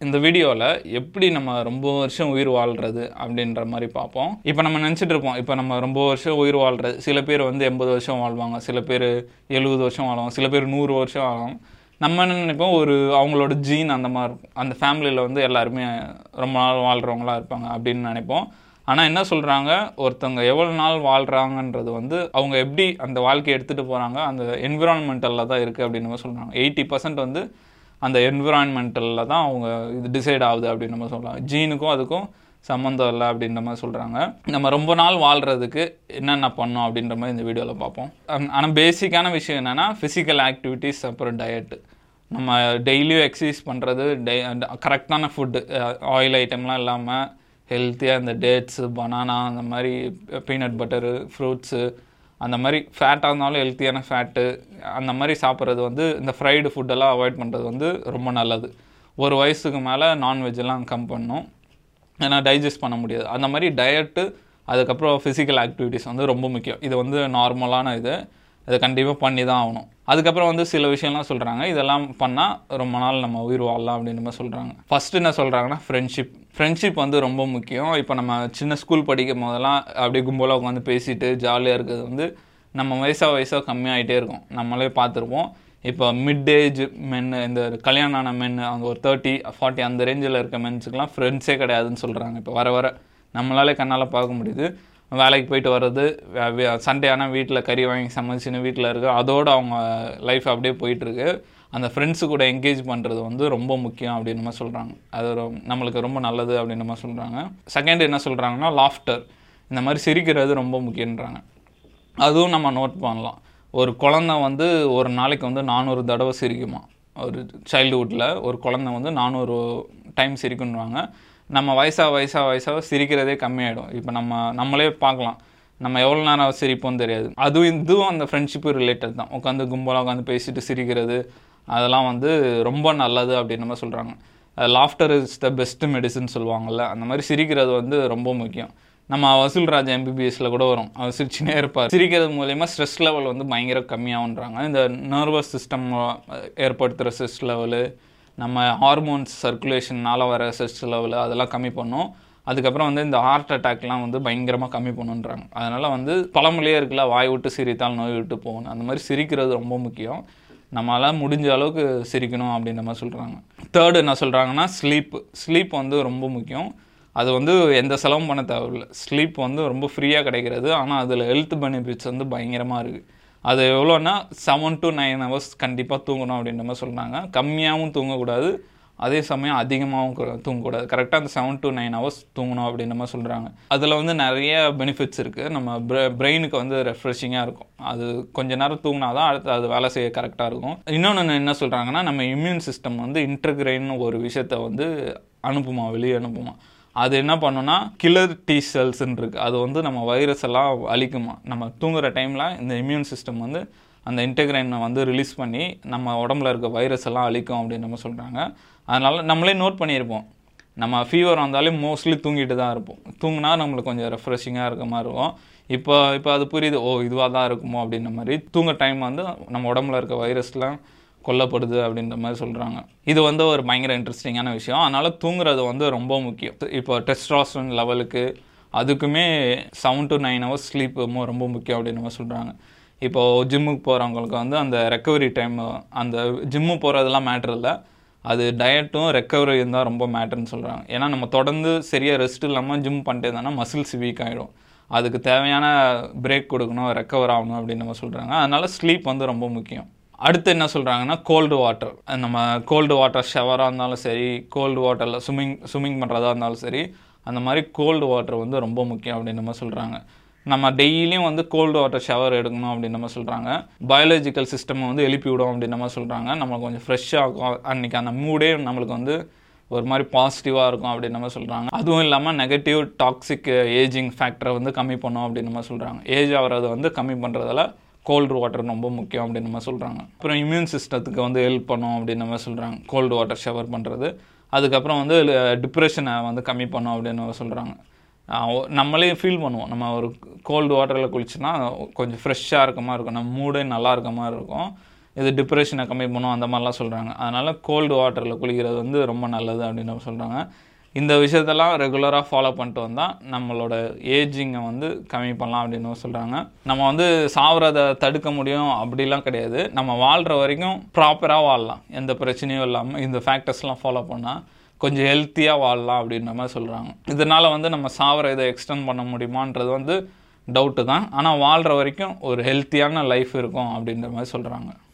இந்த வீடியோவில் எப்படி நம்ம ரொம்ப வருஷம் உயிர் வாழ்கிறது அப்படின்ற மாதிரி பார்ப்போம். இப்போ நம்ம நினச்சிட்டு இருப்போம். இப்போ நம்ம ரொம்ப வருஷம் உயிர் வாழ்கிறது சில பேர் வந்து எண்பது வருஷம் வாழ்வாங்க சில பேர் எழுபது வருஷம் வாழ்வாங்க சில பேர் நூறு வருஷம் வாழும் நம்ம என்ன நினைப்போம்? ஒரு அவங்களோட ஜீன் அந்த மாதிரி இருக்கும். அந்த ஃபேமிலியில் வந்து எல்லாருமே ரொம்ப நாள் வாழ்கிறவங்களா இருப்பாங்க அப்படின்னு நினைப்போம். ஆனால் என்ன சொல்கிறாங்க ஒருத்தவங்க எவ்வளோ நாள் வாழ்கிறாங்கன்றது வந்து அவங்க எப்படி அந்த வாழ்க்கையை எடுத்துகிட்டு போகிறாங்க அந்த என்விரான்மெண்டலில் தான் இருக்குது அப்படின்னு சொல்கிறாங்க எயிட்டி பர்சன்ட் வந்து அந்த என்விரான்மெண்டலில் தான் அவங்க இது டிசைட் ஆகுது அப்படின்னு நம்ம சொல்லலாம். ஜீனுக்கும் அதுக்கும் சம்மந்தம் இல்லை அப்படின்ற மாதிரி சொல்கிறாங்க நம்ம ரொம்ப நாள் வாழ்கிறதுக்கு என்னென்ன பண்ணோம் அப்படின்ற மாதிரி இந்த வீடியோவில் பார்ப்போம். ஆனால் பேசிக்கான விஷயம் என்னென்னா ஃபிசிக்கல் ஆக்டிவிட்டீஸ் அப்புறம் டயட்டு நம்ம டெய்லியும் எக்ஸசைஸ் பண்ணுறது டெய் கரெக்டான ஃபுட்டு ஆயில் ஐட்டம்லாம் இல்லாமல் ஹெல்த்தியாக இந்த டேட்ஸு பனானா அந்த மாதிரி பீனட் பட்டரு ஃப்ரூட்ஸு அந்த மாதிரி ஃபேட்டாக இருந்தாலும் ஹெல்த்தியான ஃபேட்டு அந்த மாதிரி சாப்பிட்றது வந்து இந்த ஃப்ரைடு ஃபுட்டெல்லாம் அவாய்ட் பண்ணுறது வந்து ரொம்ப நல்லது. ஒரு வயசுக்கு மேலே நான்வெஜ்ஜெல்லாம் கம் பண்ணும். ஏன்னா டைஜஸ்ட் பண்ண முடியாது. அந்த மாதிரி டயட்டு அதுக்கப்புறம் ஃபிசிக்கல் ஆக்டிவிட்டீஸ் வந்து ரொம்ப முக்கியம். இது வந்து நார்மலான இது. இதை கண்டிப்பாக பண்ணி தான் ஆகணும். அதுக்கப்புறம் வந்து சில விஷயம்லாம் சொல்கிறாங்க இதெல்லாம் பண்ணால் ரொம்ப நாள் நம்ம உயிர் வாழலாம் அப்படின்னு மாதிரி சொல்கிறாங்க ஃபஸ்ட்டு என்ன சொல்கிறாங்கன்னா ஃப்ரெண்ட்ஷிப் ஃப்ரெண்ட்ஷிப் வந்து ரொம்ப முக்கியம். இப்போ நம்ம சின்ன ஸ்கூல் படிக்கும் போதெல்லாம் அப்படியே கும்பலாக உட்காந்து பேசிட்டு ஜாலியாக இருக்கிறது வந்து நம்ம வயசாக வயசாக கம்மியாகிட்டே இருக்கும். நம்மளே பார்த்துருப்போம். இப்போ மிட் ஏஜ் மென் இந்த கல்யாணம் ஆன மென் அவங்க ஒரு தேர்ட்டி ஃபார்ட்டி அந்த ரேஞ்சில் இருக்க மென்ஸுக்கெலாம் ஃப்ரெண்ட்ஸே கிடையாதுன்னு சொல்கிறாங்க இப்போ வர வர நம்மளாலே கண்ணால் பார்க்க முடியுது. வேலைக்கு போயிட்டு வர்றது சண்டே ஆனால் வீட்டில் கறி வாங்கி சமைச்சின்னு வீட்டில் இருக்கு அதோடு அவங்க லைஃப் அப்படியே போயிட்டுருக்கு. அந்த ஃப்ரெண்ட்ஸு கூட என்கேஜ் பண்ணுறது வந்து ரொம்ப முக்கியம் அப்படின்னு சொல்கிறாங்க அது நம்மளுக்கு ரொம்ப நல்லது அப்படின்னு சொல்கிறாங்க செகண்ட் என்ன சொல்கிறாங்கன்னா லாஃப்டர் இந்த மாதிரி சிரிக்கிறது ரொம்ப முக்கியன்றாங்க. அதுவும் நம்ம நோட் பண்ணலாம். ஒரு குழந்த வந்து ஒரு நாளைக்கு வந்து நானூறு தடவை சிரிக்குமா? ஒரு சைல்டுஹுட்டில் ஒரு குழந்த வந்து நானூறு டைம் சிரிக்குன்றாங்க நம்ம வயசாக வயசாக வயசாக சிரிக்கிறதே கம்மியாயிடும். இப்போ நம்ம நம்மளே பார்க்கலாம். நம்ம எவ்வளோ நேரம் சிரிப்போம் தெரியாது. அதுவும் இதுவும் அந்த ஃப்ரெண்ட்ஷிப்பு ரிலேட்டட் தான். உட்காந்து கும்பலாக உட்காந்து பேசிட்டு சிரிக்கிறது அதெல்லாம் வந்து ரொம்ப நல்லது அப்படின்னு நம்ம சொல்கிறாங்க laughter is the best medicine சொல்லுவாங்கள்ல அந்த மாதிரி சிரிக்கிறது வந்து ரொம்ப முக்கியம். நம்ம வசூல் ராஜா எம்பிபிஎஸ்ல கூட வரும். அவர் சிரிச்சுனே இருப்பார். சிரிக்கிறது மூலயமா ஸ்ட்ரெஸ் லெவல் வந்து பயங்கர கம்மியாகுன்றாங்க இந்த நர்வஸ் சிஸ்டம் ஏற்படுத்துகிற ஸ்ட்ரெஸ் லெவலு நம்ம ஹார்மோன்ஸ் சர்க்குலேஷன்னால் வர ஸ்ட்ரெஸ் லெவலு அதெல்லாம் கம்மி பண்ணும். அதுக்கப்புறம் வந்து இந்த ஹார்ட் அட்டாக்லாம் வந்து பயங்கரமாக கம்மி பண்ணுன்றாங்க. அதனால் வந்து பழமொழியே இருக்குல்ல வாய் விட்டு சிரித்தால் நோய் விட்டு போகணும் அந்த மாதிரி சிரிக்கிறது ரொம்ப முக்கியம். நம்மளால் முடிஞ்ச அளவுக்கு சிரிக்கணும் அப்படின்ற மாதிரி சொல்கிறாங்க தேர்டு என்ன சொல்கிறாங்கன்னா ஸ்லீப் ஸ்லீப் வந்து ரொம்ப முக்கியம். அது வந்து எந்த செலவும் பண்ண தேவையில்லை. ஸ்லீப் வந்து ரொம்ப ஃப்ரீயாக கிடைக்கிறது. ஆனால் அதில் ஹெல்த் பெனிஃபிட்ஸ் வந்து பயங்கரமாக இருக்குது அது எவ்வளோன்னா செவன் டு நைன் ஹவர்ஸ் கண்டிப்பாக தூங்கணும் அப்படின்ற மாதிரி சொல்கிறாங்க கம்மியாகவும் தூங்கக்கூடாது. அதே சமயம் அதிகமாகவும் தூங்கக்கூடாது. கரெக்டாக அந்த செவன் டு நைன் ஹவர்ஸ் தூங்கணும் அப்படின்ற மாதிரி சொல்கிறாங்க அதில் வந்து நிறைய பெனிஃபிட்ஸ் இருக்குது நம்ம பிரெயினுக்கு வந்து ரெஃப்ரெஷிங்காக இருக்கும். அது கொஞ்ச நேரம் தூங்கினா தான் அடுத்து அது வேலை செய்ய கரெக்டாக இருக்கும். இன்னொன்று என்ன சொல்கிறாங்கன்னா நம்ம இம்யூன் சிஸ்டம் வந்து இன்டர்கிரைன் ஒரு விஷயத்த வந்து அனுப்புமா வெளியே அனுப்புமா. அது என்ன பண்ணுன்னா கில்லர் டி செல்ஸ்ன்னு இருக்குது அது வந்து நம்ம வைரஸ் எல்லாம் அழிக்குமா? நம்ம தூங்குற டைமில் இந்த இம்யூன் சிஸ்டம் வந்து அந்த இன்டெக்ரைனை வந்து ரிலீஸ் பண்ணி நம்ம உடம்புல இருக்க வைரஸ் எல்லாம் அழிக்கும் அப்படின்னு நம்ம சொல்கிறாங்க அதனால் நம்மளே நோட் பண்ணியிருப்போம். நம்ம ஃபீவர் வந்தாலே மோஸ்ட்லி தூங்கிட்டு தான் இருப்போம். தூங்கினா நம்மளுக்கு கொஞ்சம் ரெஃப்ரெஷிங்காக இருக்க மாதிரி இருக்கும். இப்போ இப்போ அது புரியுது ஓ இதுவாக தான் இருக்குமோ அப்படின்ற மாதிரி தூங்க டைம் வந்து நம்ம உடம்புல இருக்க வைரஸ்லாம் கொல்லப்படுது அப்படின்ற மாதிரி சொல்கிறாங்க இது வந்து ஒரு பயங்கர இன்ட்ரெஸ்டிங்கான விஷயம். அதனால் தூங்குறது வந்து ரொம்ப முக்கியம். இப்போ டெஸ்ட்ராஸ்டன் லெவலுக்கு அதுக்குமே seven to nine hours sleep ரொம்ப முக்கியம் அப்படின்னு நம்ம சொல்கிறாங்க இப்போது ஜிம்முக்கு போகிறவங்களுக்கு வந்து அந்த ரெக்கவரி டைம் அந்த ஜிம்மு போகிறதெல்லாம் மேட்ரு இல்லை. அது டயட்டும் ரெக்கவரியும் தான் ரொம்ப மேட்டர்னு சொல்கிறாங்க ஏன்னா நம்ம தொடர்ந்து சரியாக ரெஸ்ட் இல்லாமல் ஜிம் பண்ணிட்டே இருந்தோம்னா மசில்ஸ் வீக் ஆகிடும் அதுக்கு தேவையான பிரேக் கொடுக்கணும் ரெக்கவர் ஆகணும் அப்படின்னு நம்ம சொல்கிறாங்க அதனால் ஸ்லீப் வந்து ரொம்ப முக்கியம். அடுத்து என்ன சொல்கிறாங்கன்னா கோல்டு வாட்டர் நம்ம கோல்டு வாட்டர் ஷவராக இருந்தாலும் சரி கோல்டு வாட்டரில் ஸ்விம்மிங் ஸ்விம்மிங் பண்ணுறதா இருந்தாலும் சரி அந்த மாதிரி கோல்டு வாட்டர் வந்து ரொம்ப முக்கியம் அப்படின்னு நம்ம சொல்கிறாங்க நம்ம டெய்லியும் வந்து கோல்டு வாட்டர் ஷவர் எடுக்கணும் அப்படின்னு நம்ம சொல்கிறாங்க பயாலஜிக்கல் சிஸ்டம் வந்து எழுப்பி விடும் அப்படின்னு நம்ம சொல்கிறாங்க நம்மளுக்கு கொஞ்சம் ஃப்ரெஷ்ஷாக இருக்கும். அன்றைக்கி அந்த மூடே நம்மளுக்கு வந்து ஒரு மாதிரி பாசிட்டிவாக இருக்கும் அப்படின்னு நம்ம சொல்கிறாங்க அதுவும் இல்லாமல் நெகட்டிவ் டாக்ஸிக் ஏஜிங் ஃபேக்டரை வந்து கம்மி பண்ணும் அப்படின்னு நம்ம சொல்கிறாங்க ஏஜ் ஆகிறத வந்து கம்மி பண்ணுறதால கோல்டு வாட்டர் ரொம்ப முக்கியம் அப்படின்னு நம்ம சொல்கிறாங்க அப்புறம் இம்யூன் சிஸ்டத்துக்கு வந்து ஹெல்ப் பண்ணும் அப்படின்னு நம்ம சொல்கிறாங்க கோல்டு வாட்டர் ஷவர் பண்ணுறது அதுக்கப்புறம் வந்து டிப்ரெஷனை வந்து கம்மி பண்ணும் அப்படின்னு நம்ம சொல்கிறாங்க நம்மளே ஃபீல் பண்ணுவோம். நம்ம ஒரு கோல்டு வாட்டரில் குளிச்சுன்னா கொஞ்சம் ஃப்ரெஷ்ஷாக இருக்க மாதிரி இருக்கும். நம்ம மூடே நல்லா இருக்க மாதிரி இருக்கும். இது டிப்ரெஷனை கம்மி பண்ணும் அந்த மாதிரிலாம் சொல்கிறாங்க அதனால் கோல்டு வாட்டரில் குளிக்கிறது வந்து ரொம்ப நல்லது அப்படின்னு சொல்கிறாங்க இந்த விஷயத்தெல்லாம் ரெகுலராக ஃபாலோ பண்ணிட்டு வந்தால் நம்மளோட ஏஜிங்கை வந்து கம்மி பண்ணலாம் அப்படின்னு சொல்கிறாங்க நம்ம வந்து சாவுறத தடுக்க முடியும் அப்படிலாம் கிடையாது. நம்ம வாழ்கிற வரைக்கும் ப்ராப்பராக வாழலாம். எந்த பிரச்சனையும் இல்லாமல் இந்த ஃபேக்டர்ஸ்லாம் ஃபாலோ பண்ணால் கொஞ்சம் ஹெல்த்தியாக வாழலாம் அப்படின்ற மாதிரி சொல்கிறாங்க இதனால் வந்து நம்ம சாவர இதை எக்ஸ்டெண்ட் பண்ண முடியுமான்றது வந்து டவுட்டு தான். ஆனால் வாழ்கிற வரைக்கும் ஒரு ஹெல்த்தியான லைஃப் இருக்கும் அப்படின்ற மாதிரி சொல்கிறாங்க